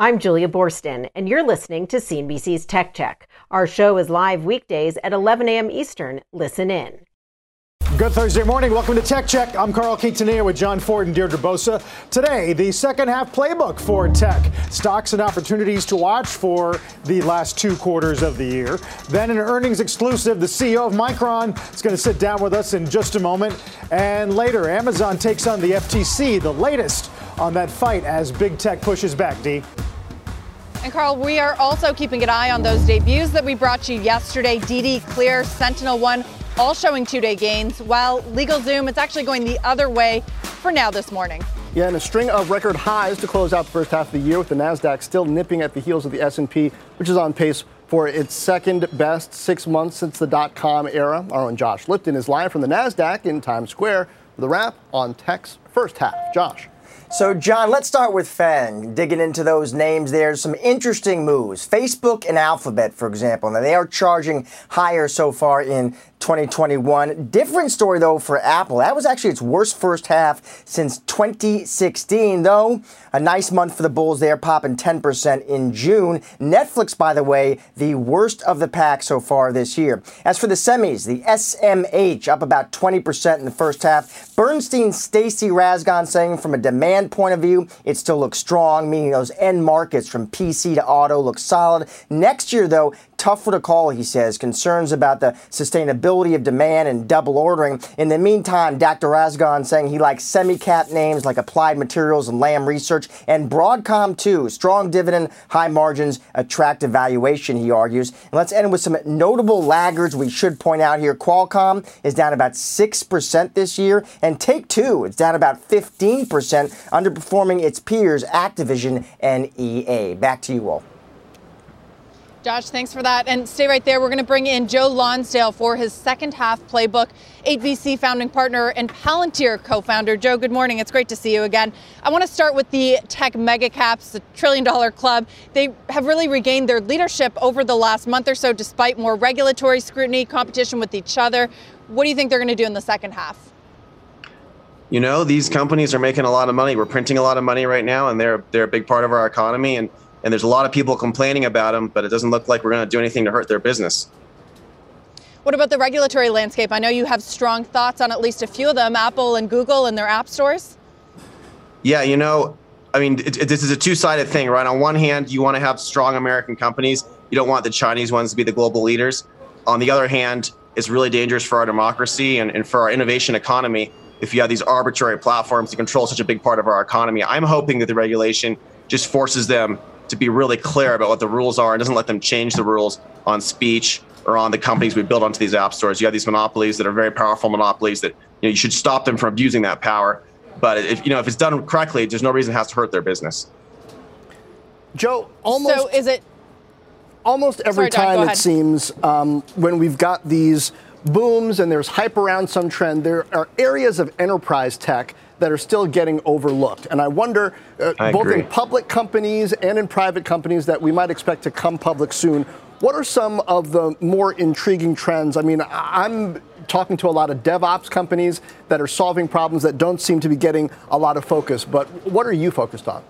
I'm Julia Boorstin, and you're listening to CNBC's Tech Check. Our show is live weekdays at 11 a.m. Eastern. Listen in. Good Thursday morning. Welcome to Tech Check. I'm Carl Quintanilla with Jon Fortt and Deirdre Bosa. Today, the second half playbook for tech. Stocks and opportunities to watch for the last two quarters of the year. Then an earnings exclusive, the CEO of Micron is going to sit down with us in just a moment. And later, Amazon takes on the FTC, the latest on that fight as big tech pushes back, Dee. And Carl, we are also keeping an eye on those debuts that we brought you yesterday. Didi Clear, Sentinel One, all showing two-day gains, while LegalZoom, it's actually going the other way for now this morning. Yeah, and a string of record highs to close out the first half of the year, with the Nasdaq still nipping at the heels of the S&P, which is on pace for its second best six months since the dot-com era. Our own Josh Lipton is live from the Nasdaq in Times Square with a wrap on tech's first half. Josh. So, John, let's start with FANG. Digging into those names, there's some interesting moves. Facebook and Alphabet, for example. Now, they are charging higher so far in 2021. Different story, though, for Apple. That was actually its worst first half since 2016, though. A nice month for the Bulls there, popping 10% in June. Netflix, by the way, the worst of the pack so far this year. As for the semis, the SMH up about 20% in the first half. Bernstein Stacy Rasgon saying from a demand point of view, it still looks strong, meaning those end markets from PC to auto look solid. Next year, though, tougher to call, he says. Concerns about the sustainability of demand and double ordering. In the meantime, Dr. Rasgon saying he likes semi-cap names like Applied Materials and Lam Research, and Broadcom too. Strong dividend, high margins, attractive valuation, he argues. And let's end with some notable laggards we should point out here. Qualcomm is down about 6% this year, and Take Two is down about 15%, underperforming its peers, Activision and EA. Back to you all. Josh, thanks for that. And stay right there. We're going to bring in Joe Lonsdale for his second half playbook, 8VC founding partner and Palantir co founder. Joe, good morning. It's great to see you again. I want to start with the tech mega caps, the trillion dollar club. They have really regained their leadership over the last month or so, despite more regulatory scrutiny, competition with each other. What do you think they're going to do in the second half? You know, these companies are making a lot of money. We're printing a lot of money right now, and they're they're a big part of our economy. And and there's a lot of people complaining about them, but it doesn't look like we're going to do anything to hurt their business. What about the regulatory landscape? I know you have strong thoughts on at least a few of them, Apple and Google and their app stores. Yeah, you know, I mean, it, it, this is a two-sided thing, right? On one hand, you want to have strong American companies. You don't want the Chinese ones to be the global leaders. On the other hand, it's really dangerous for our democracy and, and for our innovation economy if you have these arbitrary platforms to control such a big part of our economy. I'm hoping that the regulation just forces them to be really clear about what the rules are and doesn't let them change the rules on speech or on the companies we build onto these app stores. You have these monopolies that are very powerful monopolies that you know you should stop them from abusing that power. But if you know if it's done correctly, there's no reason it has to hurt their business. Joe, almost so is it almost every Sorry, time it seems um, when we've got these booms and there's hype around some trend, there are areas of enterprise tech that are still getting overlooked. And I wonder, uh, I both agree. in public companies and in private companies that we might expect to come public soon, what are some of the more intriguing trends? I mean, I'm talking to a lot of DevOps companies that are solving problems that don't seem to be getting a lot of focus. But what are you focused on?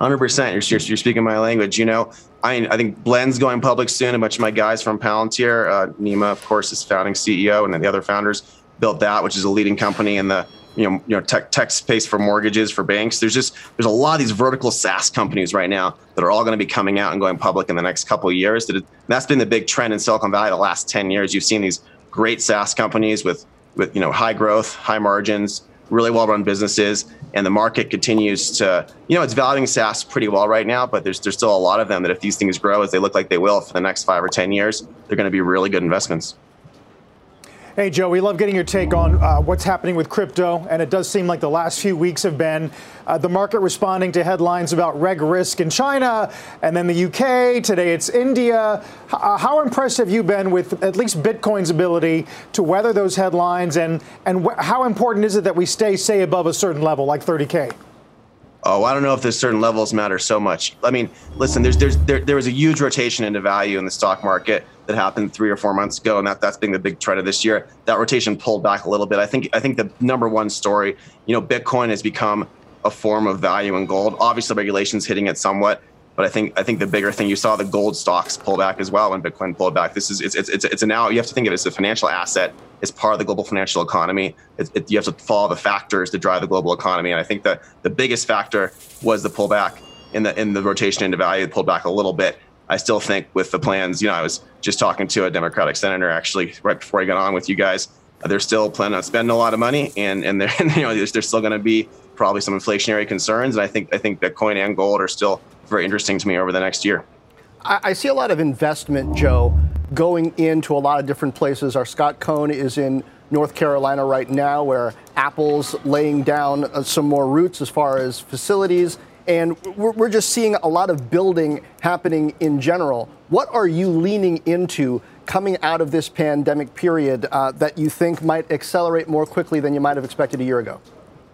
Hundred percent. You're, you're you're speaking my language. You know, I I think Blend's going public soon. A bunch of my guys from Palantir, uh, Nima, of course, is founding CEO, and then the other founders built that, which is a leading company in the you know you know tech tech space for mortgages for banks. There's just there's a lot of these vertical SaaS companies right now that are all going to be coming out and going public in the next couple of years. That that's been the big trend in Silicon Valley the last ten years. You've seen these great SaaS companies with with you know high growth, high margins, really well run businesses, and the market continues to you know it's valuing SaaS pretty well right now. But there's there's still a lot of them that if these things grow as they look like they will for the next five or ten years, they're going to be really good investments. Hey, Joe, we love getting your take on uh, what's happening with crypto. And it does seem like the last few weeks have been uh, the market responding to headlines about reg risk in China and then the UK. Today it's India. H- uh, how impressed have you been with at least Bitcoin's ability to weather those headlines? And, and wh- how important is it that we stay, say, above a certain level, like 30K? Oh, I don't know if there's certain levels matter so much. I mean, listen, there's there's there, there was a huge rotation into value in the stock market that happened three or four months ago, and that that's been the big trend of this year. That rotation pulled back a little bit. I think I think the number one story, you know, Bitcoin has become a form of value in gold. Obviously, regulations hitting it somewhat, but I think I think the bigger thing you saw the gold stocks pull back as well when Bitcoin pulled back. This is it's it's it's, it's a now you have to think of it as a financial asset It's part of the global financial economy. It, it, you have to follow the factors to drive the global economy. And I think that the biggest factor was the pullback in the in the rotation into value. Pulled back a little bit. I still think with the plans, you know, I was just talking to a Democratic senator actually right before I got on with you guys. They're still planning on spending a lot of money, and and they're you know they're still going to be probably some inflationary concerns. And I think I think Bitcoin and gold are still very interesting to me over the next year. I, see a lot of investment, Joe, going into a lot of different places. Our Scott Cohn is in North Carolina right now, where Apple's laying down uh, some more roots as far as facilities. And we're, we're just seeing a lot of building happening in general. What are you leaning into coming out of this pandemic period uh, that you think might accelerate more quickly than you might have expected a year ago?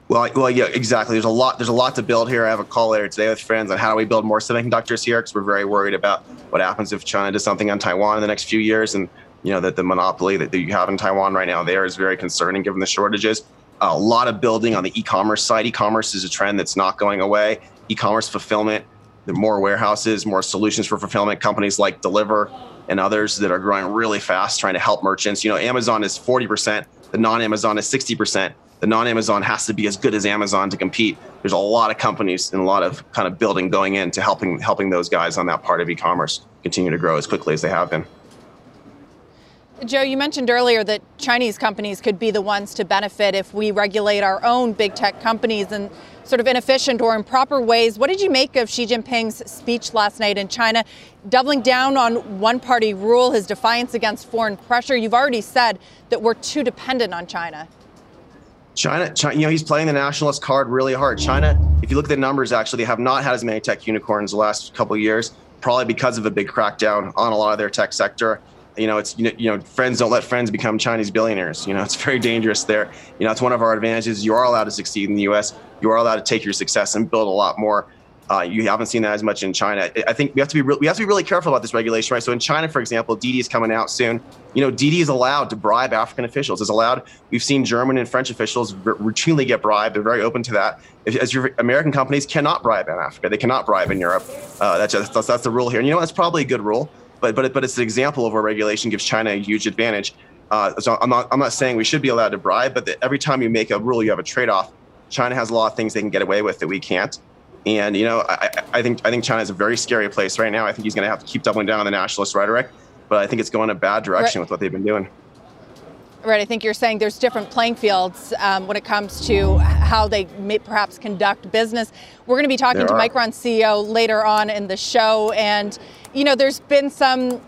Well, well, yeah, exactly. There's a lot. There's a lot to build here. I have a call later today with friends on how do we build more semiconductors here because we're very worried about what happens if China does something on Taiwan in the next few years, and you know that the monopoly that, that you have in Taiwan right now there is very concerning given the shortages. A lot of building on the e-commerce side. E-commerce is a trend that's not going away. E-commerce fulfillment. More warehouses, more solutions for fulfillment. Companies like Deliverr and others that are growing really fast, trying to help merchants. You know, Amazon is 40%. The non-Amazon is 60% the non-Amazon has to be as good as Amazon to compete. There's a lot of companies and a lot of kind of building going into helping helping those guys on that part of e-commerce continue to grow as quickly as they have been. Joe, you mentioned earlier that Chinese companies could be the ones to benefit if we regulate our own big tech companies in sort of inefficient or improper ways. What did you make of Xi Jinping's speech last night in China, doubling down on one party rule, his defiance against foreign pressure? You've already said that we're too dependent on China. China, China, you know, he's playing the nationalist card really hard. China, if you look at the numbers, actually, they have not had as many tech unicorns the last couple of years, probably because of a big crackdown on a lot of their tech sector. You know, it's you know, you know, friends don't let friends become Chinese billionaires. You know, it's very dangerous there. You know, it's one of our advantages. You are allowed to succeed in the U.S. You are allowed to take your success and build a lot more uh, you haven't seen that as much in China. I think we have to be re- we have to be really careful about this regulation, right? So in China, for example, Didi is coming out soon. You know, Didi is allowed to bribe African officials. It's allowed. We've seen German and French officials r- routinely get bribed. They're very open to that. If, as your American companies cannot bribe in Africa, they cannot bribe in Europe. Uh, that's, just, that's that's the rule here. And you know, that's probably a good rule, but but but it's an example of where regulation gives China a huge advantage. Uh, so I'm not I'm not saying we should be allowed to bribe, but every time you make a rule, you have a trade-off. China has a lot of things they can get away with that we can't. And you know, I, I think I think China is a very scary place right now. I think he's going to have to keep doubling down on the nationalist rhetoric, but I think it's going a bad direction right. with what they've been doing. Right. I think you're saying there's different playing fields um, when it comes to how they may perhaps conduct business. We're going to be talking there to are. Micron CEO later on in the show, and you know, there's been some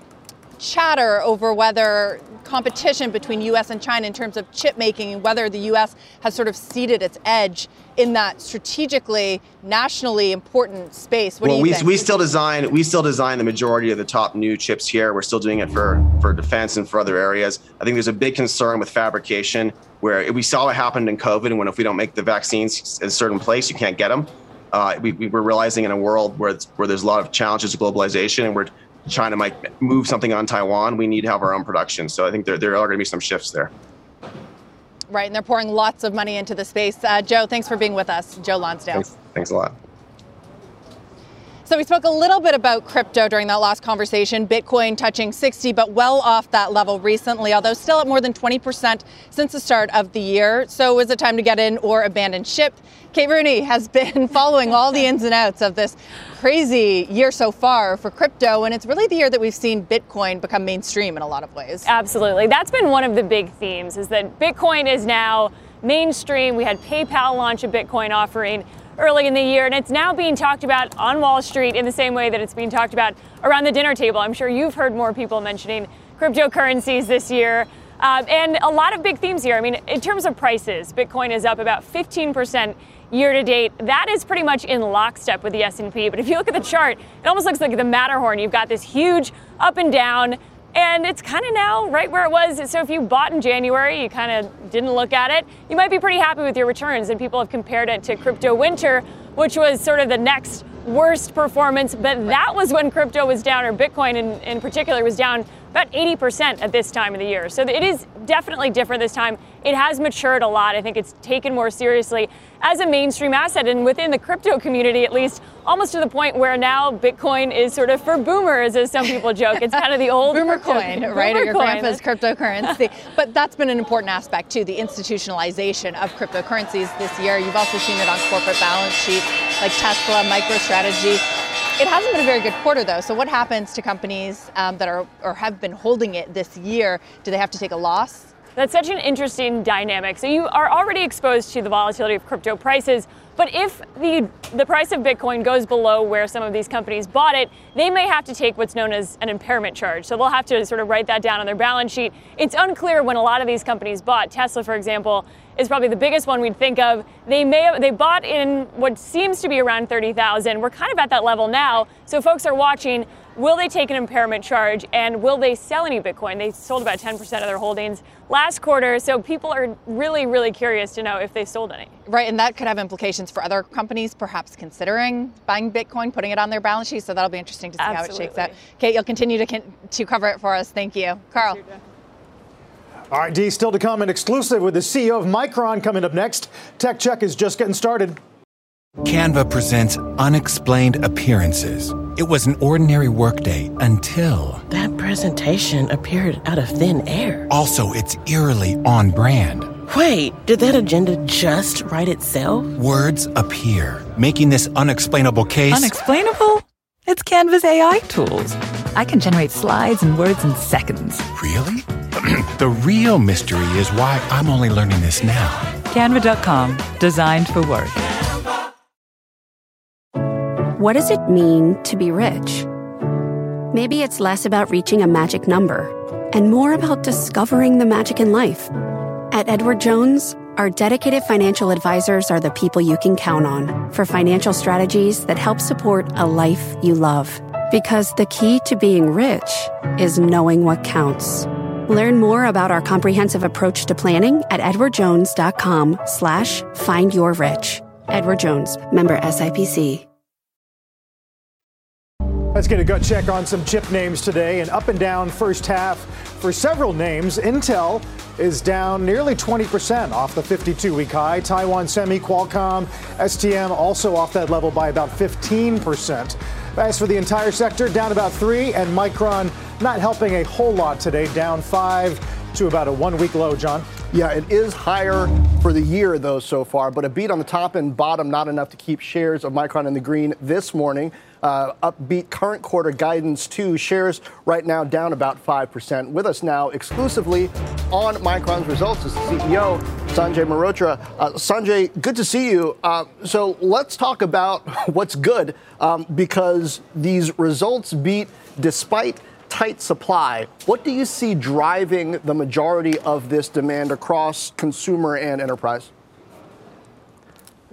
chatter over whether competition between U.S. and China in terms of chip making and whether the U.S. has sort of ceded its edge in that strategically, nationally important space. What well, do you we, think? we still design we still design the majority of the top new chips here. We're still doing it for for defense and for other areas. I think there's a big concern with fabrication where we saw what happened in COVID, and when if we don't make the vaccines in a certain place, you can't get them. Uh, we, we, we're realizing in a world where where there's a lot of challenges to globalization, and we're China might move something on Taiwan, we need to have our own production. So I think there, there are going to be some shifts there. Right, and they're pouring lots of money into the space. Uh, Joe, thanks for being with us. Joe Lonsdale. Thanks, thanks a lot. So we spoke a little bit about crypto during that last conversation, Bitcoin touching 60, but well off that level recently, although still at more than 20% since the start of the year. So is it time to get in or abandon ship? Kate Rooney has been following all the ins and outs of this crazy year so far for crypto, and it's really the year that we've seen Bitcoin become mainstream in a lot of ways. Absolutely. That's been one of the big themes is that Bitcoin is now mainstream. We had PayPal launch a Bitcoin offering early in the year, and it's now being talked about on Wall Street in the same way that it's being talked about around the dinner table. I'm sure you've heard more people mentioning cryptocurrencies this year. Uh, and a lot of big themes here. I mean, in terms of prices, Bitcoin is up about 15% year to date. That is pretty much in lockstep with the S&P. But if you look at the chart, it almost looks like the Matterhorn. You've got this huge up and down, and it's kind of now right where it was. So if you bought in January, you kind of didn't look at it, you might be pretty happy with your returns. And people have compared it to crypto winter, which was sort of the next worst performance. But that was when crypto was down, or Bitcoin in, in particular was down about 80% at this time of the year. So it is definitely different this time. It has matured a lot. I think it's taken more seriously as a mainstream asset and within the crypto community at least almost to the point where now bitcoin is sort of for boomers as some people joke it's kind of the old boomer coin right or your coin. grandpa's cryptocurrency but that's been an important aspect too the institutionalization of cryptocurrencies this year you've also seen it on corporate balance sheets like tesla microstrategy it hasn't been a very good quarter, though. So, what happens to companies um, that are or have been holding it this year? Do they have to take a loss? That's such an interesting dynamic. So you are already exposed to the volatility of crypto prices, but if the the price of Bitcoin goes below where some of these companies bought it, they may have to take what's known as an impairment charge. So they'll have to sort of write that down on their balance sheet. It's unclear when a lot of these companies bought. Tesla, for example, is probably the biggest one we'd think of. They may have, they bought in what seems to be around 30,000. We're kind of at that level now. So folks are watching Will they take an impairment charge and will they sell any Bitcoin? They sold about 10% of their holdings last quarter, so people are really, really curious to know if they sold any. Right, and that could have implications for other companies perhaps considering buying Bitcoin, putting it on their balance sheet, so that'll be interesting to see Absolutely. how it shakes out. Kate, you'll continue to, to cover it for us. Thank you. Carl. All right, Dee, still to come, an exclusive with the CEO of Micron coming up next. Tech Check is just getting started. Canva presents unexplained appearances. It was an ordinary workday until. That presentation appeared out of thin air. Also, it's eerily on brand. Wait, did that agenda just write itself? Words appear, making this unexplainable case. Unexplainable? It's Canva's AI tools. I can generate slides and words in seconds. Really? the real mystery is why I'm only learning this now. Canva.com, designed for work. What does it mean to be rich? Maybe it's less about reaching a magic number and more about discovering the magic in life. At Edward Jones, our dedicated financial advisors are the people you can count on for financial strategies that help support a life you love. Because the key to being rich is knowing what counts. Learn more about our comprehensive approach to planning at edwardjones.com slash find your rich. Edward Jones, member SIPC. Let's get a gut check on some chip names today. An up and down first half for several names. Intel is down nearly 20% off the 52 week high. Taiwan Semi, Qualcomm, STM also off that level by about 15%. As for the entire sector, down about 3 and Micron not helping a whole lot today, down 5 to about a one week low, John. Yeah, it is higher for the year, though, so far, but a beat on the top and bottom, not enough to keep shares of Micron in the green this morning. Uh, upbeat current quarter guidance, too. Shares right now down about 5%. With us now exclusively on Micron's results is the CEO, Sanjay Mehrotra. Uh, Sanjay, good to see you. Uh, so let's talk about what's good um, because these results beat despite tight supply. What do you see driving the majority of this demand across consumer and enterprise?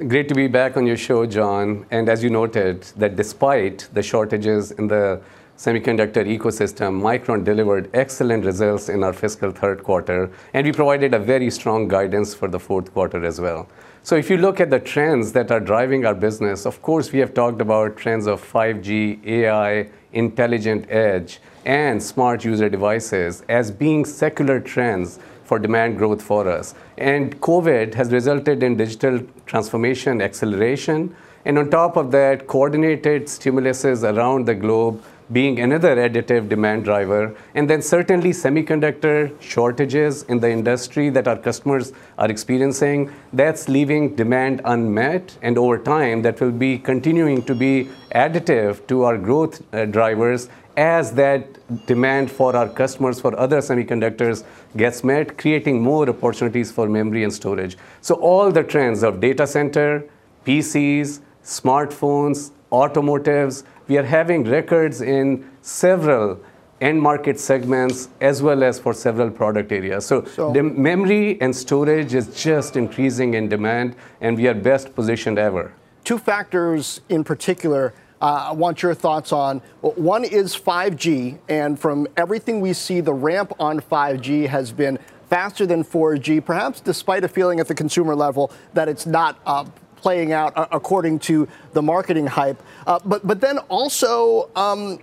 Great to be back on your show, John. And as you noted, that despite the shortages in the semiconductor ecosystem, Micron delivered excellent results in our fiscal third quarter, and we provided a very strong guidance for the fourth quarter as well. So if you look at the trends that are driving our business, of course, we have talked about trends of 5G, AI, intelligent edge, and smart user devices as being secular trends for demand growth for us. And COVID has resulted in digital transformation acceleration. And on top of that, coordinated stimuluses around the globe being another additive demand driver. And then certainly semiconductor shortages in the industry that our customers are experiencing, that's leaving demand unmet. And over time, that will be continuing to be additive to our growth uh, drivers as that demand for our customers for other semiconductors gets met, creating more opportunities for memory and storage. So all the trends of data center, PCs, smartphones, automotives, we are having records in several end market segments as well as for several product areas. So, so the memory and storage is just increasing in demand, and we are best positioned ever. Two factors in particular. Uh, I want your thoughts on. One is 5G, and from everything we see, the ramp on 5G has been faster than 4G, perhaps despite a feeling at the consumer level that it's not uh, playing out uh, according to the marketing hype. Uh, but, but then also, um,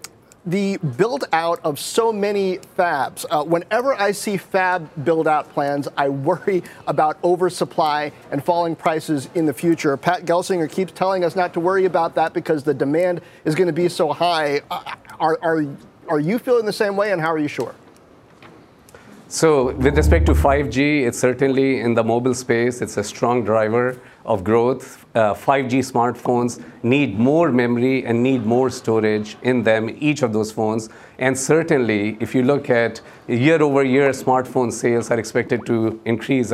the build out of so many fabs. Uh, whenever I see fab build out plans, I worry about oversupply and falling prices in the future. Pat Gelsinger keeps telling us not to worry about that because the demand is going to be so high. Uh, are, are, are you feeling the same way, and how are you sure? So, with respect to 5G, it's certainly in the mobile space, it's a strong driver of growth. Uh, 5G smartphones need more memory and need more storage in them, each of those phones. And certainly, if you look at year over year, smartphone sales are expected to increase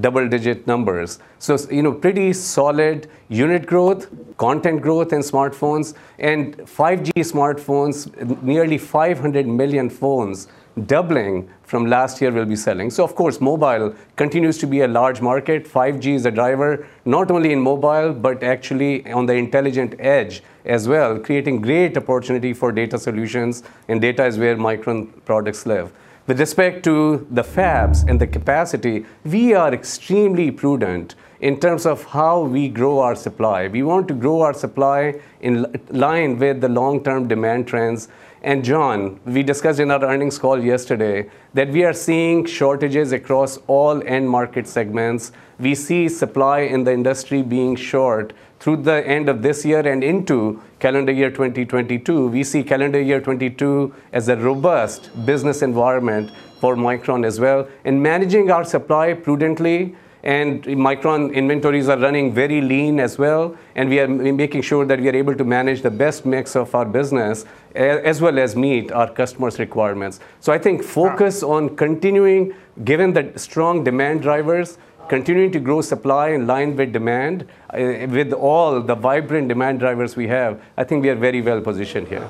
double digit numbers. So, you know, pretty solid unit growth, content growth in smartphones, and 5G smartphones, nearly 500 million phones doubling from last year will be selling. So of course, mobile continues to be a large market. 5G is a driver, not only in mobile, but actually on the intelligent edge as well, creating great opportunity for data solutions, and data is where Micron products live. With respect to the fabs and the capacity, we are extremely prudent in terms of how we grow our supply. We want to grow our supply in line with the long-term demand trends and John, we discussed in our earnings call yesterday that we are seeing shortages across all end market segments. We see supply in the industry being short through the end of this year and into calendar year 2022. We see calendar year 22 as a robust business environment for Micron as well. And managing our supply prudently and Micron inventories are running very lean as well, and we are making sure that we are able to manage the best mix of our business as well as meet our customers' requirements. So I think focus on continuing, given the strong demand drivers, continuing to grow supply in line with demand, uh, with all the vibrant demand drivers we have, I think we are very well positioned here.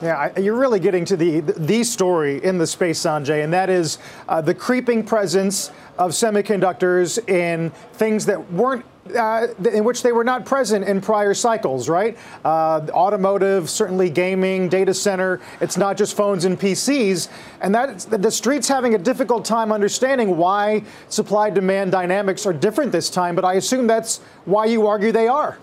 Yeah, you're really getting to the the story in the space, Sanjay, and that is uh, the creeping presence of semiconductors in things that weren't. Uh, in which they were not present in prior cycles, right? Uh, automotive, certainly gaming, data center. It's not just phones and PCs, and that the streets having a difficult time understanding why supply-demand dynamics are different this time. But I assume that's why you argue they are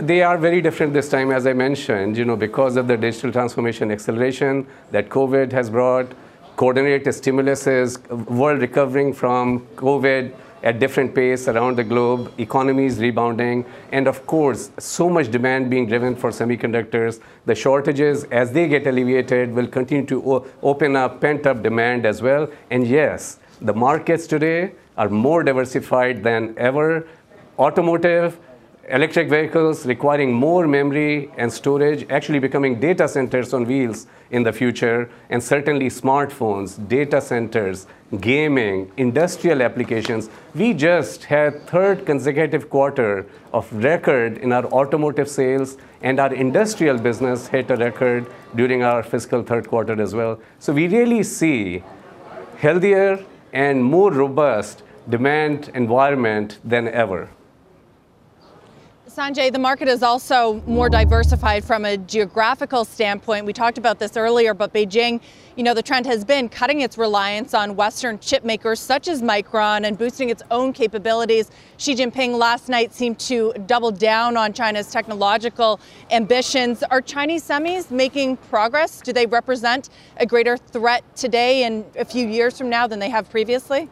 they are very different this time, as I mentioned, you know, because of the digital transformation acceleration that COVID has brought, coordinated stimuluses, world recovering from COVID at different pace around the globe, economies rebounding, and of course, so much demand being driven for semiconductors. The shortages, as they get alleviated, will continue to open up pent-up demand as well. And yes, the markets today are more diversified than ever. Automotive, electric vehicles requiring more memory and storage, actually becoming data centers on wheels in the future, and certainly smartphones, data centers, gaming, industrial applications. We just had third consecutive quarter of record in our automotive sales, and our industrial business hit a record during our fiscal third quarter as well. So we really see healthier and more robust demand environment than ever. Sanjay, the market is also more diversified from a geographical standpoint. We talked about this earlier, but Beijing, you know, the trend has been cutting its reliance on Western chip makers such as Micron and boosting its own capabilities. Xi Jinping last night seemed to double down on China's technological ambitions. Are Chinese semis making progress? Do they represent a greater threat today and a few years from now than they have previously?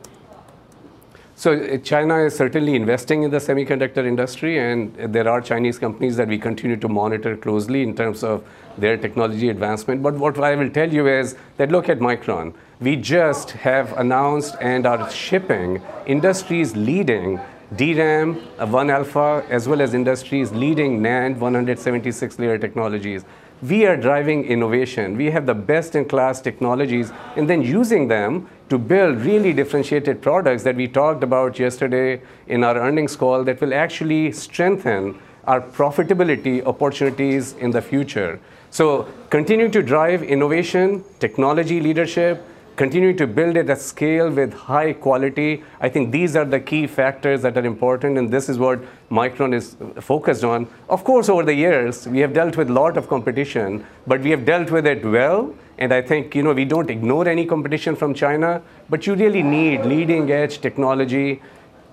So uh, China is certainly investing in the semiconductor industry, and there are Chinese companies that we continue to monitor closely in terms of their technology advancement. But what I will tell you is that look at Micron. We just have announced and are shipping industries leading DRAM, 1-alpha, as well as industries leading NAND 176 layer technologies we are driving innovation. We have the best in class technologies and then using them to build really differentiated products that we talked about yesterday in our earnings call that will actually strengthen our profitability opportunities in the future. So continue to drive innovation, technology leadership, continue to build it at scale with high quality. I think these are the key factors that are important, and this is what Micron is focused on. Of course, over the years, we have dealt with a lot of competition, but we have dealt with it well. And I think you know we don't ignore any competition from China, but you really need leading edge technology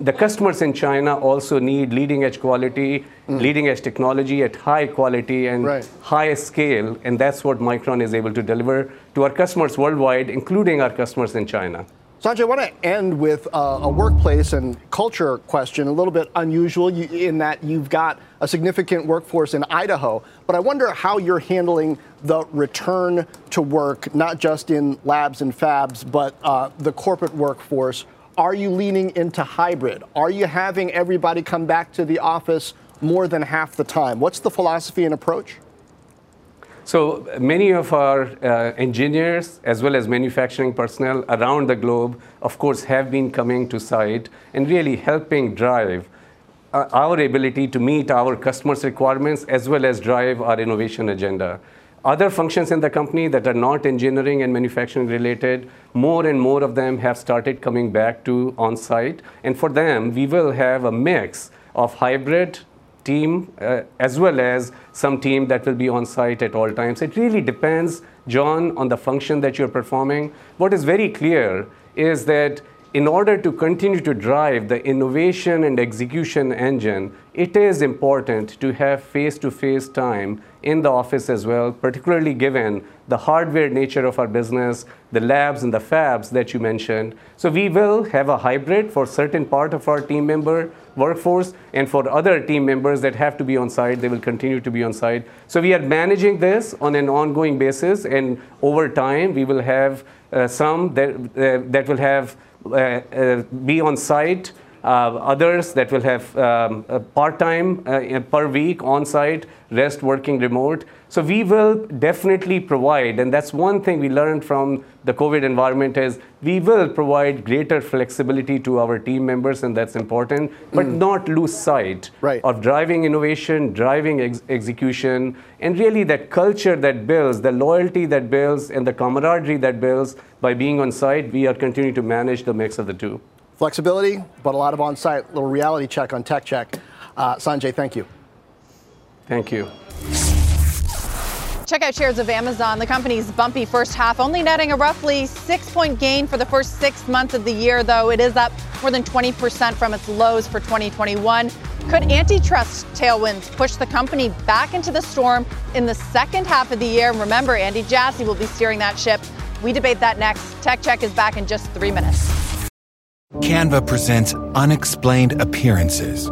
the customers in China also need leading edge quality, mm. leading edge technology at high quality and right. high scale. And that's what Micron is able to deliver to our customers worldwide, including our customers in China. Sanjay, I want to end with uh, a workplace and culture question, a little bit unusual in that you've got a significant workforce in Idaho. But I wonder how you're handling the return to work, not just in labs and fabs, but uh, the corporate workforce are you leaning into hybrid? Are you having everybody come back to the office more than half the time? What's the philosophy and approach? So many of our uh, engineers, as well as manufacturing personnel around the globe, of course, have been coming to site and really helping drive uh, our ability to meet our customers' requirements as well as drive our innovation agenda. Other functions in the company that are not engineering and manufacturing related, more and more of them have started coming back to on-site. And for them, we will have a mix of hybrid team uh, as well as some team that will be on site at all times. It really depends, John, on the function that you're performing. What is very clear is that in order to continue to drive the innovation and execution engine, it is important to have face to face time in the office as well, particularly given the hardware nature of our business, the labs and the fabs that you mentioned. So we will have a hybrid for certain part of our team member workforce, and for other team members that have to be on site, they will continue to be on site. So we are managing this on an ongoing basis, and over time, we will have uh, some that, uh, that will have be on site. Uh, others that will have um, part-time per week on site, rest working remote. So we will definitely provide, and that's one thing we learned from the COVID environment is we will provide greater flexibility to our team members, and that's important, but mm. not lose sight right. of driving innovation, driving ex- execution, and really that culture that builds, the loyalty that builds, and the camaraderie that builds by being on site. We are continuing to manage the mix of the two. Flexibility, but a lot of on site. Little reality check on Tech Check. Uh, Sanjay, thank you. Thank you. Check out shares of Amazon. The company's bumpy first half, only netting a roughly six point gain for the first six months of the year, though it is up more than 20% from its lows for 2021. Could antitrust tailwinds push the company back into the storm in the second half of the year? Remember, Andy Jassy will be steering that ship. We debate that next. Tech Check is back in just three minutes. Canva presents unexplained appearances.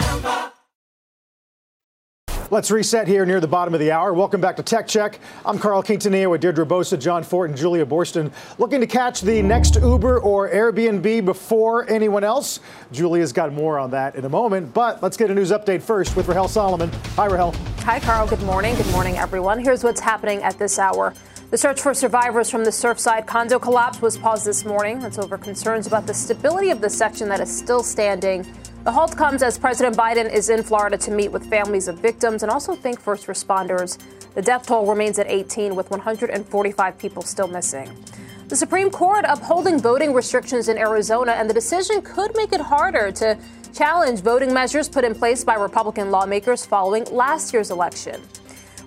Let's reset here near the bottom of the hour. Welcome back to Tech Check. I'm Carl Quintanilla with Deirdre Bosa, Jon Fortt, and Julia Boorstin. Looking to catch the next Uber or Airbnb before anyone else? Julia's got more on that in a moment, but let's get a news update first with Rahel Solomon. Hi, Rahel. Hi, Carl. Good morning. Good morning, everyone. Here's what's happening at this hour. The search for survivors from the Surfside condo collapse was paused this morning. That's over concerns about the stability of the section that is still standing the halt comes as President Biden is in Florida to meet with families of victims and also thank first responders. The death toll remains at 18, with 145 people still missing. The Supreme Court upholding voting restrictions in Arizona, and the decision could make it harder to challenge voting measures put in place by Republican lawmakers following last year's election.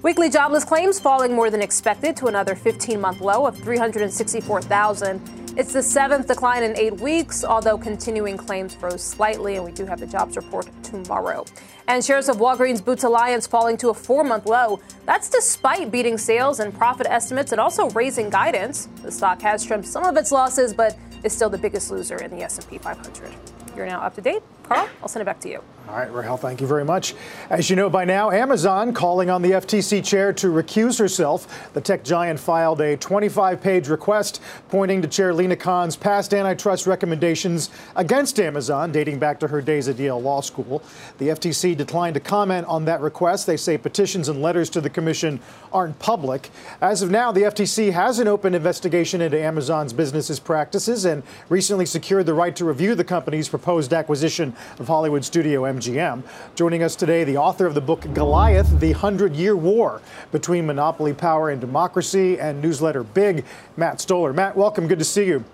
Weekly jobless claims falling more than expected to another 15 month low of 364,000. It's the seventh decline in eight weeks, although continuing claims rose slightly, and we do have the jobs report tomorrow. And shares of Walgreens Boots Alliance falling to a four month low. That's despite beating sales and profit estimates and also raising guidance. The stock has trimmed some of its losses, but is still the biggest loser in the S&P 500. You're now up to date. Carl, I'll send it back to you. All right, Rahel, thank you very much. As you know by now, Amazon calling on the FTC chair to recuse herself. The tech giant filed a 25 page request pointing to Chair Lina Khan's past antitrust recommendations against Amazon, dating back to her days at Yale Law School. The FTC declined to comment on that request. They say petitions and letters to the commission aren't public. As of now, the FTC has an open investigation into Amazon's businesses practices and recently secured the right to review the company's proposed acquisition of Hollywood studio MGM. Joining us today, the author of the book Goliath, The Hundred Year War Between Monopoly Power and Democracy, and newsletter Big, Matt Stoller. Matt, welcome. Good to see you.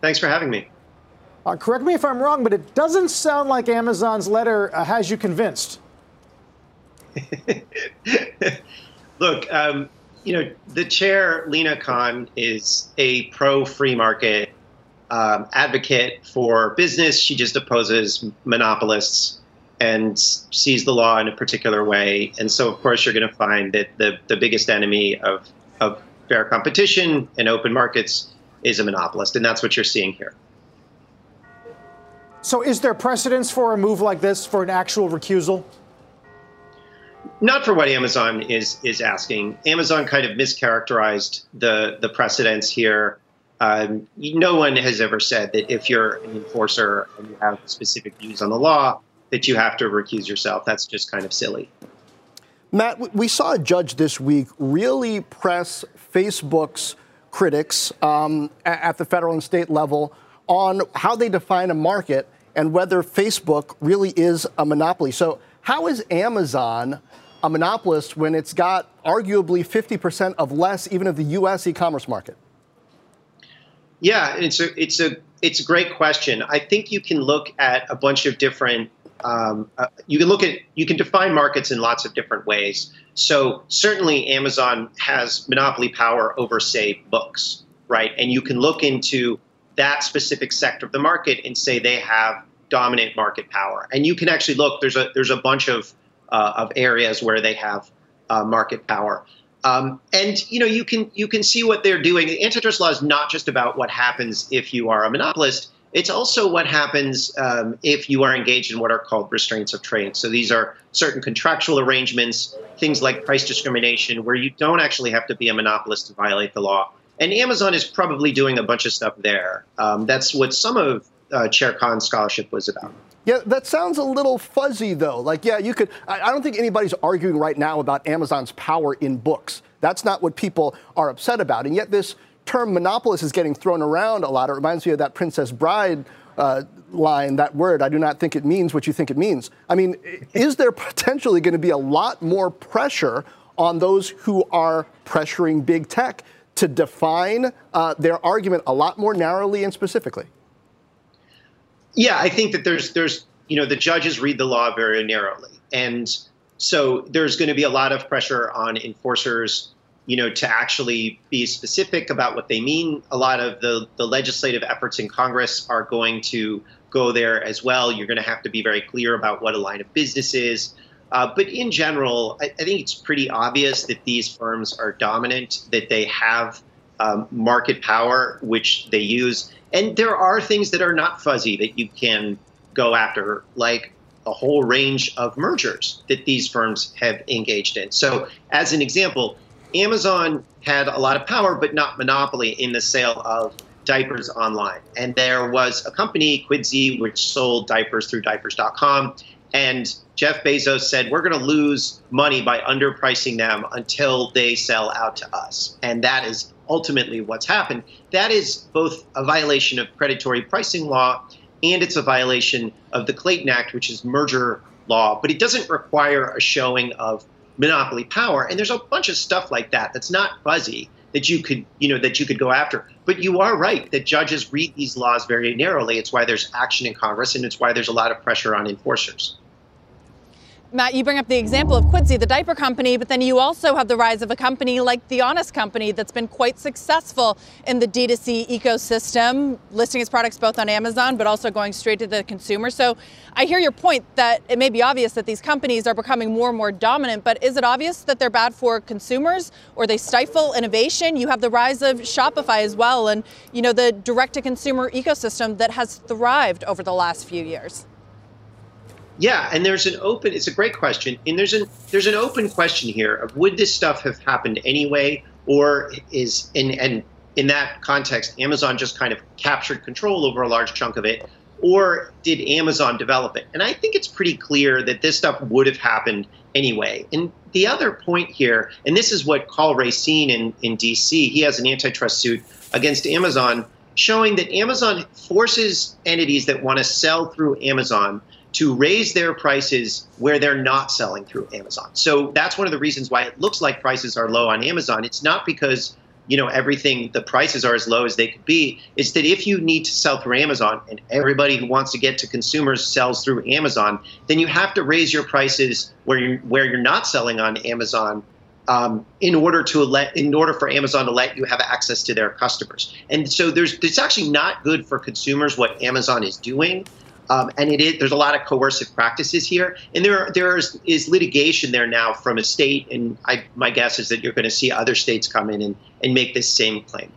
Thanks for having me. Uh, correct me if I'm wrong, but it doesn't sound like Amazon's letter uh, has you convinced. Look, um, you know, the chair, Lina Khan, is a pro free market um, advocate for business. She just opposes monopolists and sees the law in a particular way. And so, of course, you're going to find that the, the biggest enemy of, of fair competition and open markets is a monopolist. And that's what you're seeing here. So, is there precedence for a move like this for an actual recusal? Not for what Amazon is is asking. Amazon kind of mischaracterized the the precedents here. Um, no one has ever said that if you're an enforcer and you have specific views on the law, that you have to recuse yourself. That's just kind of silly. Matt, we saw a judge this week really press Facebook's critics um, at the federal and state level on how they define a market and whether Facebook really is a monopoly. So, how is Amazon a monopolist when it's got arguably 50% of less even of the U.S. e-commerce market? Yeah, it's a it's a it's a great question. I think you can look at a bunch of different. Um, uh, you can look at you can define markets in lots of different ways. So certainly, Amazon has monopoly power over, say, books, right? And you can look into that specific sector of the market and say they have dominant market power. And you can actually look. There's a there's a bunch of uh, of areas where they have uh, market power. Um, and you know you can you can see what they're doing. The antitrust law is not just about what happens if you are a monopolist. It's also what happens um, if you are engaged in what are called restraints of trade. So these are certain contractual arrangements, things like price discrimination, where you don't actually have to be a monopolist to violate the law. And Amazon is probably doing a bunch of stuff there. Um, that's what some of uh, Chair Khan's scholarship was about. Yeah, that sounds a little fuzzy, though. Like, yeah, you could. I, I, don't think anybody's arguing right now about Amazon's power in books. That's not what people are upset about. And yet, this term monopolist is getting thrown around a lot. It reminds me of that Princess Bride uh, line, that word. I do not think it means what you think it means. I mean, is there potentially going to be a lot more pressure on those who are pressuring big tech to define uh, their argument a lot more narrowly and specifically? Yeah, I think that there's there's you know the judges read the law very narrowly, and so there's going to be a lot of pressure on enforcers, you know, to actually be specific about what they mean. A lot of the the legislative efforts in Congress are going to go there as well. You're going to have to be very clear about what a line of business is. Uh, but in general, I, I, think it's pretty obvious that these firms are dominant, that they have um, market power, which they use. And there are things that are not fuzzy that you can go after, like a whole range of mergers that these firms have engaged in. So, as an example, Amazon had a lot of power, but not monopoly in the sale of diapers online. And there was a company, Quidsi, which sold diapers through diapers.com. And Jeff Bezos said, We're going to lose money by underpricing them until they sell out to us. And that is ultimately what's happened. That is both a violation of predatory pricing law and it's a violation of the Clayton Act, which is merger law, but it doesn't require a showing of monopoly power. And there's a bunch of stuff like that that's not fuzzy that you could, you know, that you could go after. But you are right that judges read these laws very narrowly. It's why there's action in Congress and it's why there's a lot of pressure on enforcers. Matt, you bring up the example of Quidsi, the diaper company, but then you also have the rise of a company like The Honest Company that's been quite successful in the D2C ecosystem, listing its products both on Amazon but also going straight to the consumer. So I hear your point that it may be obvious that these companies are becoming more and more dominant, but is it obvious that they're bad for consumers or they stifle innovation? You have the rise of Shopify as well and, you know, the direct to consumer ecosystem that has thrived over the last few years. Yeah, and there's an open. It's a great question, and there's an there's an open question here of would this stuff have happened anyway, or is in and in that context, Amazon just kind of captured control over a large chunk of it, or did Amazon develop it? And I think it's pretty clear that this stuff would have happened anyway. And the other point here, and this is what Karl Racine in in D.C. He has an antitrust suit against Amazon, showing that Amazon forces entities that want to sell through Amazon to raise their prices where they're not selling through Amazon. So that's one of the reasons why it looks like prices are low on Amazon. It's not because you know everything the prices are as low as they could be. It's that if you need to sell through Amazon and everybody who wants to get to consumers sells through Amazon, then you have to raise your prices where you're where you're not selling on Amazon um, in order to let in order for Amazon to let you have access to their customers. And so there's it's actually not good for consumers what Amazon is doing. Um, and it is, there's a lot of coercive practices here, and there there is, is litigation there now from a state, and I, my guess is that you're going to see other states come in and, and make this same claim.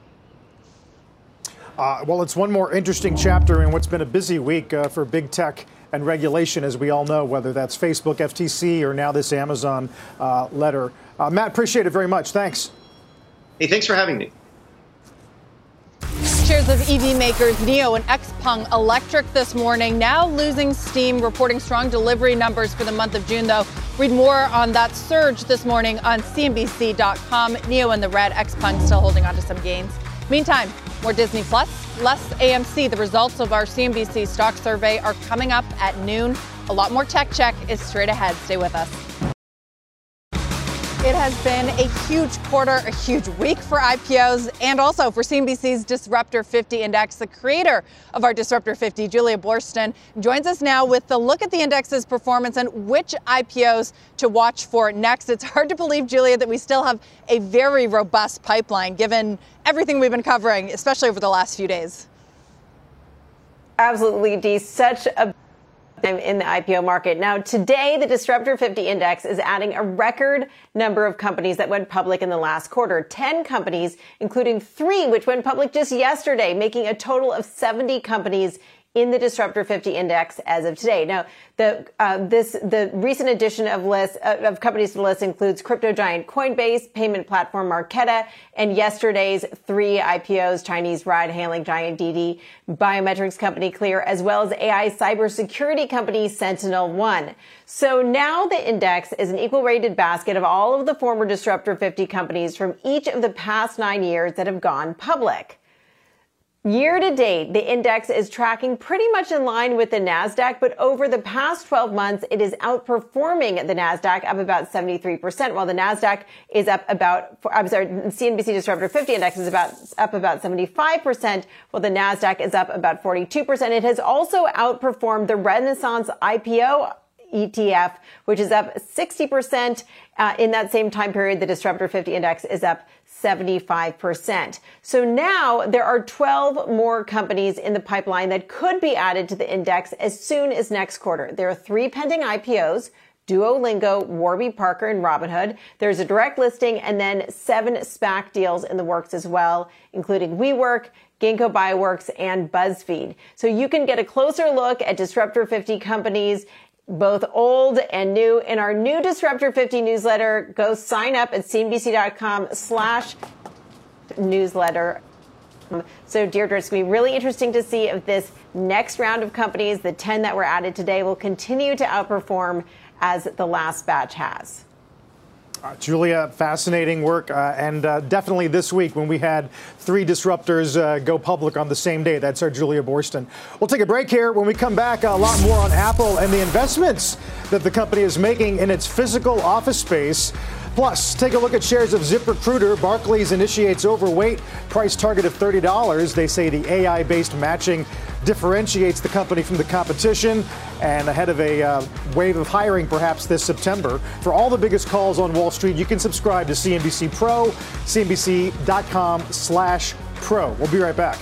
Uh, well, it's one more interesting chapter in what's been a busy week uh, for big tech and regulation, as we all know, whether that's Facebook, FTC, or now this Amazon uh, letter. Uh, Matt, appreciate it very much. Thanks. Hey, thanks for having me. Shares of EV makers NIO and XPeng Electric this morning now losing steam, reporting strong delivery numbers for the month of June, though. Read more on that surge this morning on CNBC.com. NIO in the red, XPeng still holding on to some gains. Meantime, more Disney Plus, less AMC. The results of our CNBC stock survey are coming up at noon. A lot more tech check is straight ahead. Stay with us. It has been a huge quarter, a huge week for IPOs, and also for CNBC's Disruptor 50 Index. The creator of our Disruptor 50, Julia Boorstin, joins us now with the look at the index's performance and which IPOs to watch for next. It's hard to believe, Julia, that we still have a very robust pipeline given everything we've been covering, especially over the last few days. Absolutely, Dee. Such a in the IPO market. Now, today, the Disruptor 50 Index is adding a record number of companies that went public in the last quarter. 10 companies, including three which went public just yesterday, making a total of 70 companies in the Disruptor 50 index as of today. Now, the uh, this the recent addition of list uh, of companies to the list includes crypto giant Coinbase, payment platform Marqeta, and yesterday's three IPOs: Chinese ride-hailing giant Didi, biometrics company Clear, as well as AI cybersecurity company Sentinel One. So now the index is an equal-rated basket of all of the former Disruptor 50 companies from each of the past nine years that have gone public. Year to date, the index is tracking pretty much in line with the NASDAQ, but over the past 12 months, it is outperforming the NASDAQ up about 73%, while the NASDAQ is up about, I'm sorry, CNBC Disruptor 50 index is about, up about 75%, while the NASDAQ is up about 42%. It has also outperformed the Renaissance IPO ETF, which is up 60%. Uh, in that same time period, the Disruptor 50 index is up 75%. So now there are 12 more companies in the pipeline that could be added to the index as soon as next quarter. There are three pending IPOs. Duolingo, Warby Parker, and Robinhood. There's a direct listing and then seven SPAC deals in the works as well, including WeWork, Ginkgo Bioworks, and BuzzFeed. So you can get a closer look at Disruptor 50 companies both old and new in our new Disruptor 50 newsletter. Go sign up at cnbc.com slash newsletter. So, Deirdre, it's going to be really interesting to see if this next round of companies, the 10 that were added today, will continue to outperform as the last batch has. Uh, Julia, fascinating work. Uh, and uh, definitely this week when we had three disruptors uh, go public on the same day. That's our Julia Boorstin. We'll take a break here. When we come back, a lot more on Apple and the investments that the company is making in its physical office space. Plus, take a look at shares of ZipRecruiter. Barclays initiates overweight, price target of $30. They say the AI based matching differentiates the company from the competition and ahead of a uh, wave of hiring perhaps this September. For all the biggest calls on Wall Street, you can subscribe to CNBC Pro, cnbc.com slash pro. We'll be right back.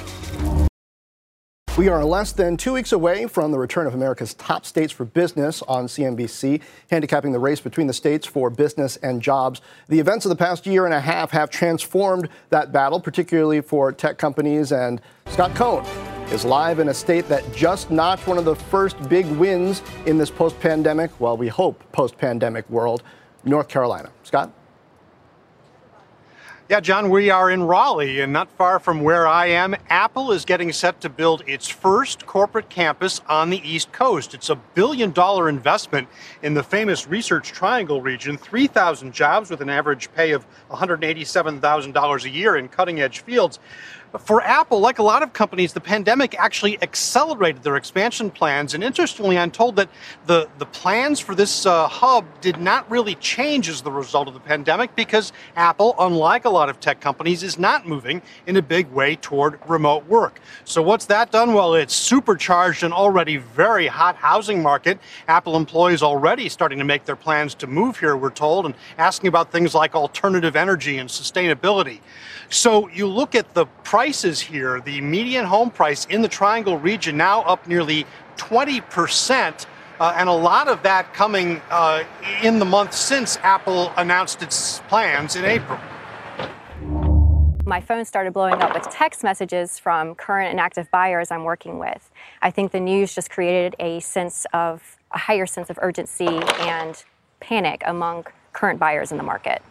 We are less than two weeks away from the return of America's top states for business on CNBC, handicapping the race between the states for business and jobs. The events of the past year and a half have transformed that battle, particularly for tech companies. And Scott Cohn is live in a state that just notched one of the first big wins in this post pandemic, well, we hope post pandemic world, North Carolina. Scott? Yeah, Jon, we are in Raleigh, and not far from where I am, Apple is getting set to build its first corporate campus on the East Coast. It's a billion dollar investment in the famous Research Triangle region, 3,000 jobs with an average pay of $187,000 a year in cutting edge fields. For Apple, like a lot of companies, the pandemic actually accelerated their expansion plans. And interestingly, I'm told that the, the plans for this uh, hub did not really change as the result of the pandemic because Apple, unlike a lot of tech companies, is not moving in a big way toward remote work. So, what's that done? Well, it's supercharged an already very hot housing market. Apple employees already starting to make their plans to move here, we're told, and asking about things like alternative energy and sustainability. So you look at the prices here, the median home price in the Triangle region now up nearly 20%. Uh, and a lot of that coming uh, in the month since Apple announced its plans in April. My phone started blowing up with text messages from current and active buyers I'm working with. I think the news just created a sense of a higher sense of urgency and panic among current buyers in the market.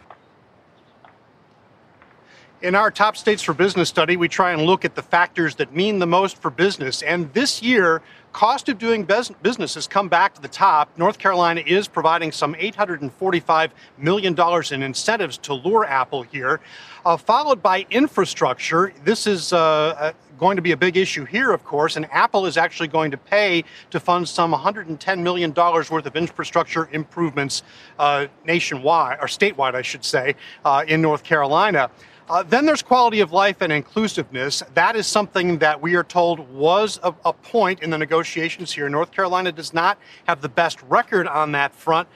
In our top states for business study, we try and look at the factors that mean the most for business. And this year, cost of doing business has come back to the top. North Carolina is providing some $845 million in incentives to lure Apple here, uh, followed by infrastructure. This is uh, uh going to be a big issue here, of course, and Apple is actually going to pay to fund some $110 million worth of infrastructure improvements uh, nationwide, or statewide, I should say, uh, in North Carolina. Uh, then there's quality of life and inclusiveness. That is something that we are told was a, a, point in the negotiations here. North Carolina does not have the best record on that front,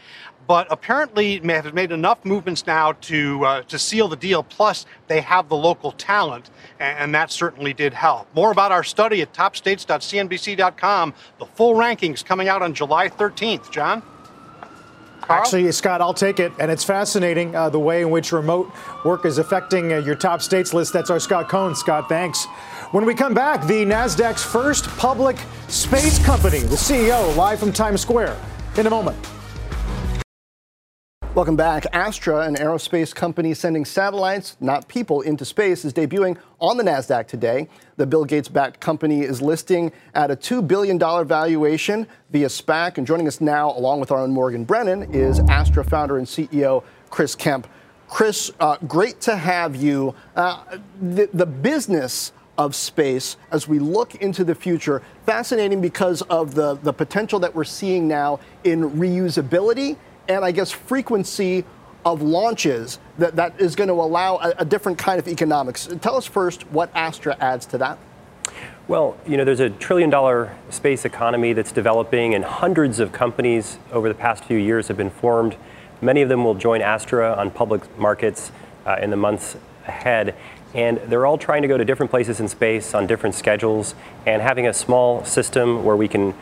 but apparently have made enough movements now to uh, to seal the deal. Plus, they have the local talent, and, and that certainly did help. More about our study at topstates.cnbc.com. The full rankings coming out on July 13th. Jon. Carl? Actually, Scott, I'll take it. And it's fascinating uh, the way in which remote work is affecting uh, your top states list. That's our Scott Cohn. Scott, thanks. When we come back, the NASDAQ's first public space company, the CEO, live from Times Square. In a moment. Welcome back. Astra, an aerospace company sending satellites, not people, into space, is debuting on the NASDAQ today. The Bill Gates backed company is listing at a $2 billion valuation via SPAC. And joining us now, along with our own Morgan Brennan, is Astra founder and CEO Chris Kemp. Chris, uh, great to have you. Uh, the, the business of space as we look into the future. Fascinating because of the, the potential that we're seeing now in reusability and I guess frequency of launches that, that is going to allow a, a different kind of economics. Tell us first what Astra adds to that. Well, you know, there's a trillion dollar space economy that's developing, and hundreds of companies over the past few years have been formed. Many of them will join Astra on public markets uh, in the months ahead. And they're all trying to go to different places in space on different schedules, and having a small system where we can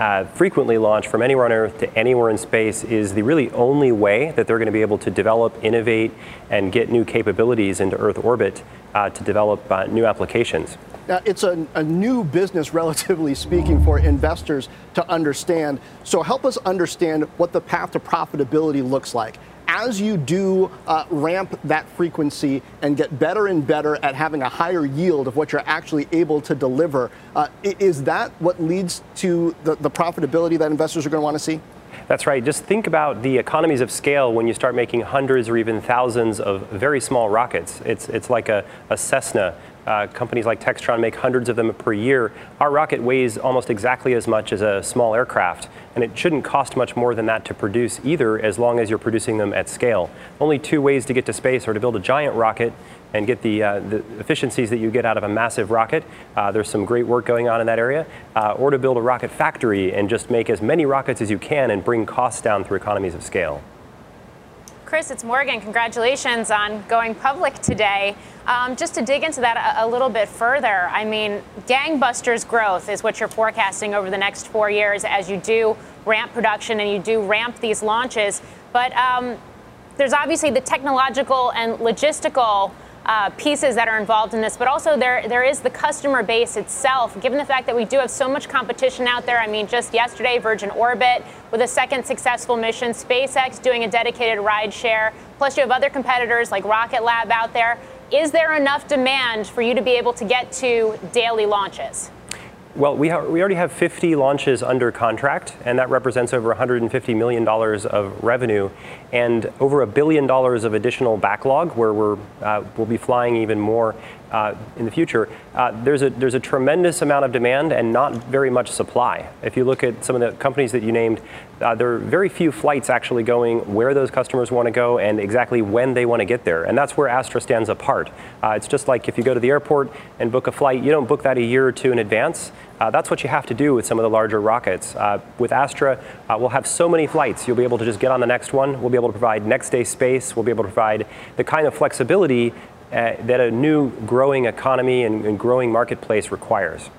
uh, frequently launch from anywhere on Earth to anywhere in space is the really only way that they're going to be able to develop, innovate, and get new capabilities into Earth orbit uh, to develop uh, new applications. Now, it's a, a, new business, relatively speaking, for investors to understand. So, help us understand what the path to profitability looks like as you do uh, ramp that frequency and get better and better at having a higher yield of what you're actually able to deliver, uh, is that what leads to the, the profitability that investors are going to want to see? That's right. Just think about the economies of scale when you start making hundreds or even thousands of very small rockets. It's, it's like a, a Cessna uh, companies like Textron make hundreds of them per year. Our rocket weighs almost exactly as much as a small aircraft, and it shouldn't cost much more than that to produce either, as long as you're producing them at scale. Only two ways to get to space are to build a giant rocket and get the, uh, the efficiencies that you get out of a massive rocket. Uh, there's some great work going on in that area. Uh, or to build a rocket factory and just make as many rockets as you can and bring costs down through economies of scale. Chris, it's Morgan. Congratulations on going public today. Um, just to dig into that a, a, little bit further, I mean, gangbusters growth is what you're forecasting over the next four years as you do ramp production and you do ramp these launches. But um, there's obviously the technological and logistical uh, pieces that are involved in this, but also there there is the customer base itself. Given the fact that we do have so much competition out there, I mean, just yesterday, Virgin Orbit with a second successful mission, SpaceX doing a dedicated ride share, plus you have other competitors like Rocket Lab out there. Is there enough demand for you to be able to get to daily launches? Well, we, ha- we already have 50 launches under contract, and that represents over $150 million of revenue and over a billion dollars of additional backlog where we're, uh, we'll be flying even more uh, in the future, uh, there's, a, there's a tremendous amount of demand and not very much supply. If you look at some of the companies that you named, uh, there are very few flights actually going where those customers want to go and exactly when they want to get there. And that's where Astra stands apart. Uh, it's just like if you go to the airport and book a flight, you don't book that a year or two in advance. Uh, that's what you have to do with some of the larger rockets. Uh, with Astra, we'll have so many flights, you'll be able to just get on the next one. We'll be able to provide next day space. We'll be able to provide the kind of flexibility uh, that a new growing economy and, and growing marketplace requires.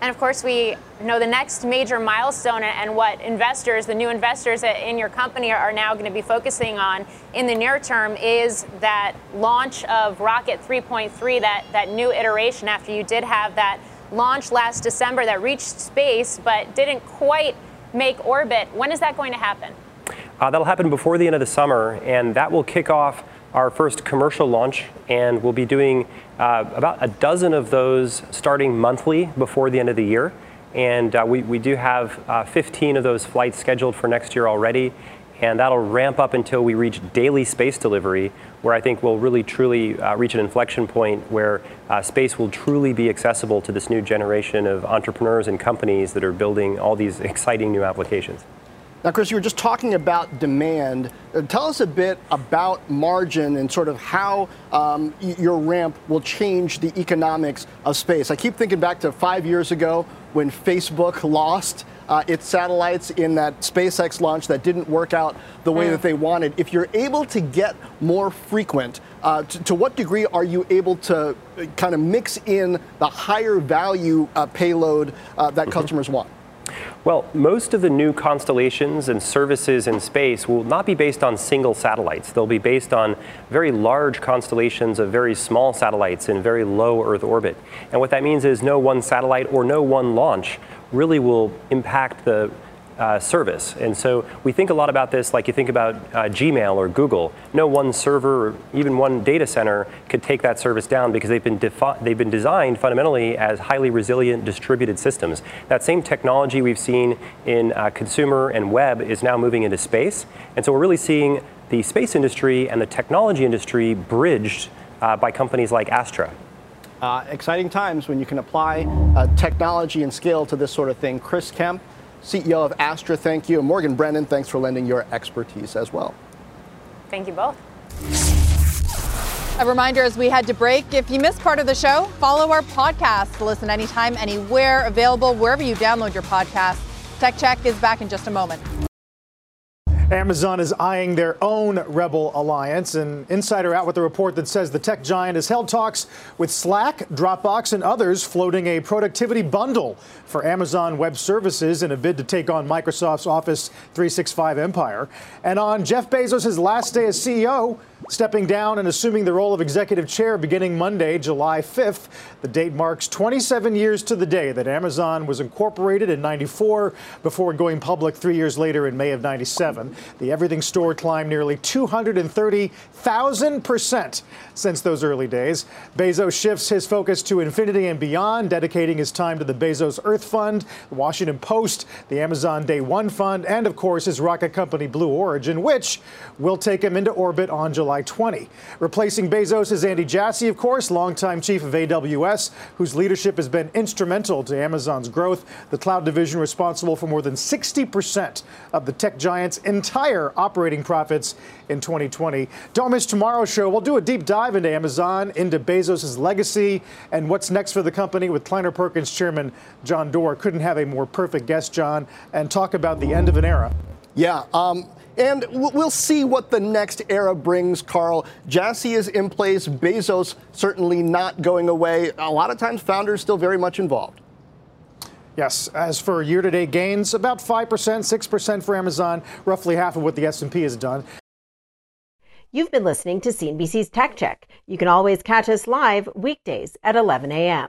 And of course, we know the next major milestone and what investors, the new investors in your company, are now going to be focusing on in the near term is that launch of Rocket 3.3, that, that new iteration after you did have that launch last December that reached space but didn't quite make orbit. When is that going to happen? Uh, that'll happen before the end of the summer, and that will kick off our first commercial launch, and we'll be doing uh, about a dozen of those starting monthly before the end of the year. And uh, we, we do have uh, 15 of those flights scheduled for next year already, and that'll ramp up until we reach daily space delivery, where I think we'll really truly uh, reach an inflection point where uh, space will truly be accessible to this new generation of entrepreneurs and companies that are building all these exciting new applications. Now, Chris, you were just talking about demand. Uh, tell us a bit about margin and sort of how um, your ramp will change the economics of space. I keep thinking back to five years ago when Facebook lost uh, its satellites in that SpaceX launch that didn't work out the way mm. that they wanted. If you're able to get more frequent, uh, to, to, what degree are you able to uh, kind of mix in the higher value uh, payload uh, that mm-hmm. customers want? Well, most of the new constellations and services in space will not be based on single satellites. They'll be based on very large constellations of very small satellites in very low Earth orbit. And what that means is no one satellite or no one launch really will impact the uh, service. And so we think a lot about this like you think about uh, Gmail or Google. No one server or even one data center could take that service down because they've been, they've been designed fundamentally as highly resilient distributed systems. That same technology we've seen in uh, consumer and web is now moving into space. And so we're really seeing the space industry and the technology industry bridged uh, by companies like Astra. Uh, exciting times when you can apply uh, technology and scale to this sort of thing. Chris Kemp, CEO of Astra, thank you. And Morgan Brennan, thanks for lending your expertise as well. Thank you both. A reminder as we head to break if you missed part of the show, follow our podcast listen anytime, anywhere, available wherever you download your podcast. Tech Check is back in just a moment. Amazon is eyeing their own rebel alliance. An insider out with a report that says the tech giant has held talks with Slack, Dropbox, and others, floating a productivity bundle for Amazon Web Services in a bid to take on Microsoft's Office 365 empire. And on Jeff Bezos' last day as CEO, stepping down and assuming the role of executive chair beginning Monday, July 5th. The date marks 27 years to the day that Amazon was incorporated in 94 before going public three years later in May of 97. The everything store climbed nearly 230,000% since those early days. Bezos shifts his focus to infinity and beyond, dedicating his time to the Bezos Earth Fund, the Washington Post, the Amazon Day One Fund, and of course his rocket company Blue Origin, which will take him into orbit on July July 20. Replacing Bezos is Andy Jassy, of course, longtime chief of AWS, whose leadership has been instrumental to Amazon's growth. The cloud division responsible for more than 60% of the tech giant's entire operating profits in 2020. Don't miss tomorrow's show. We'll do a deep dive into Amazon, into Bezos' legacy, and what's next for the company with Kleiner Perkins chairman John Doerr. Couldn't have a more perfect guest, Jon, and talk about the end of an era. Yeah. Um, and we'll see what the next era brings, Carl. Jassy is in place, Bezos certainly not going away. A lot of times, founders still very much involved. Yes, as for year-to-date gains, about 5%, 6% for Amazon, roughly half of what the S&P has done. You've been listening to CNBC's Tech Check. You can always catch us live weekdays at 11 a.m.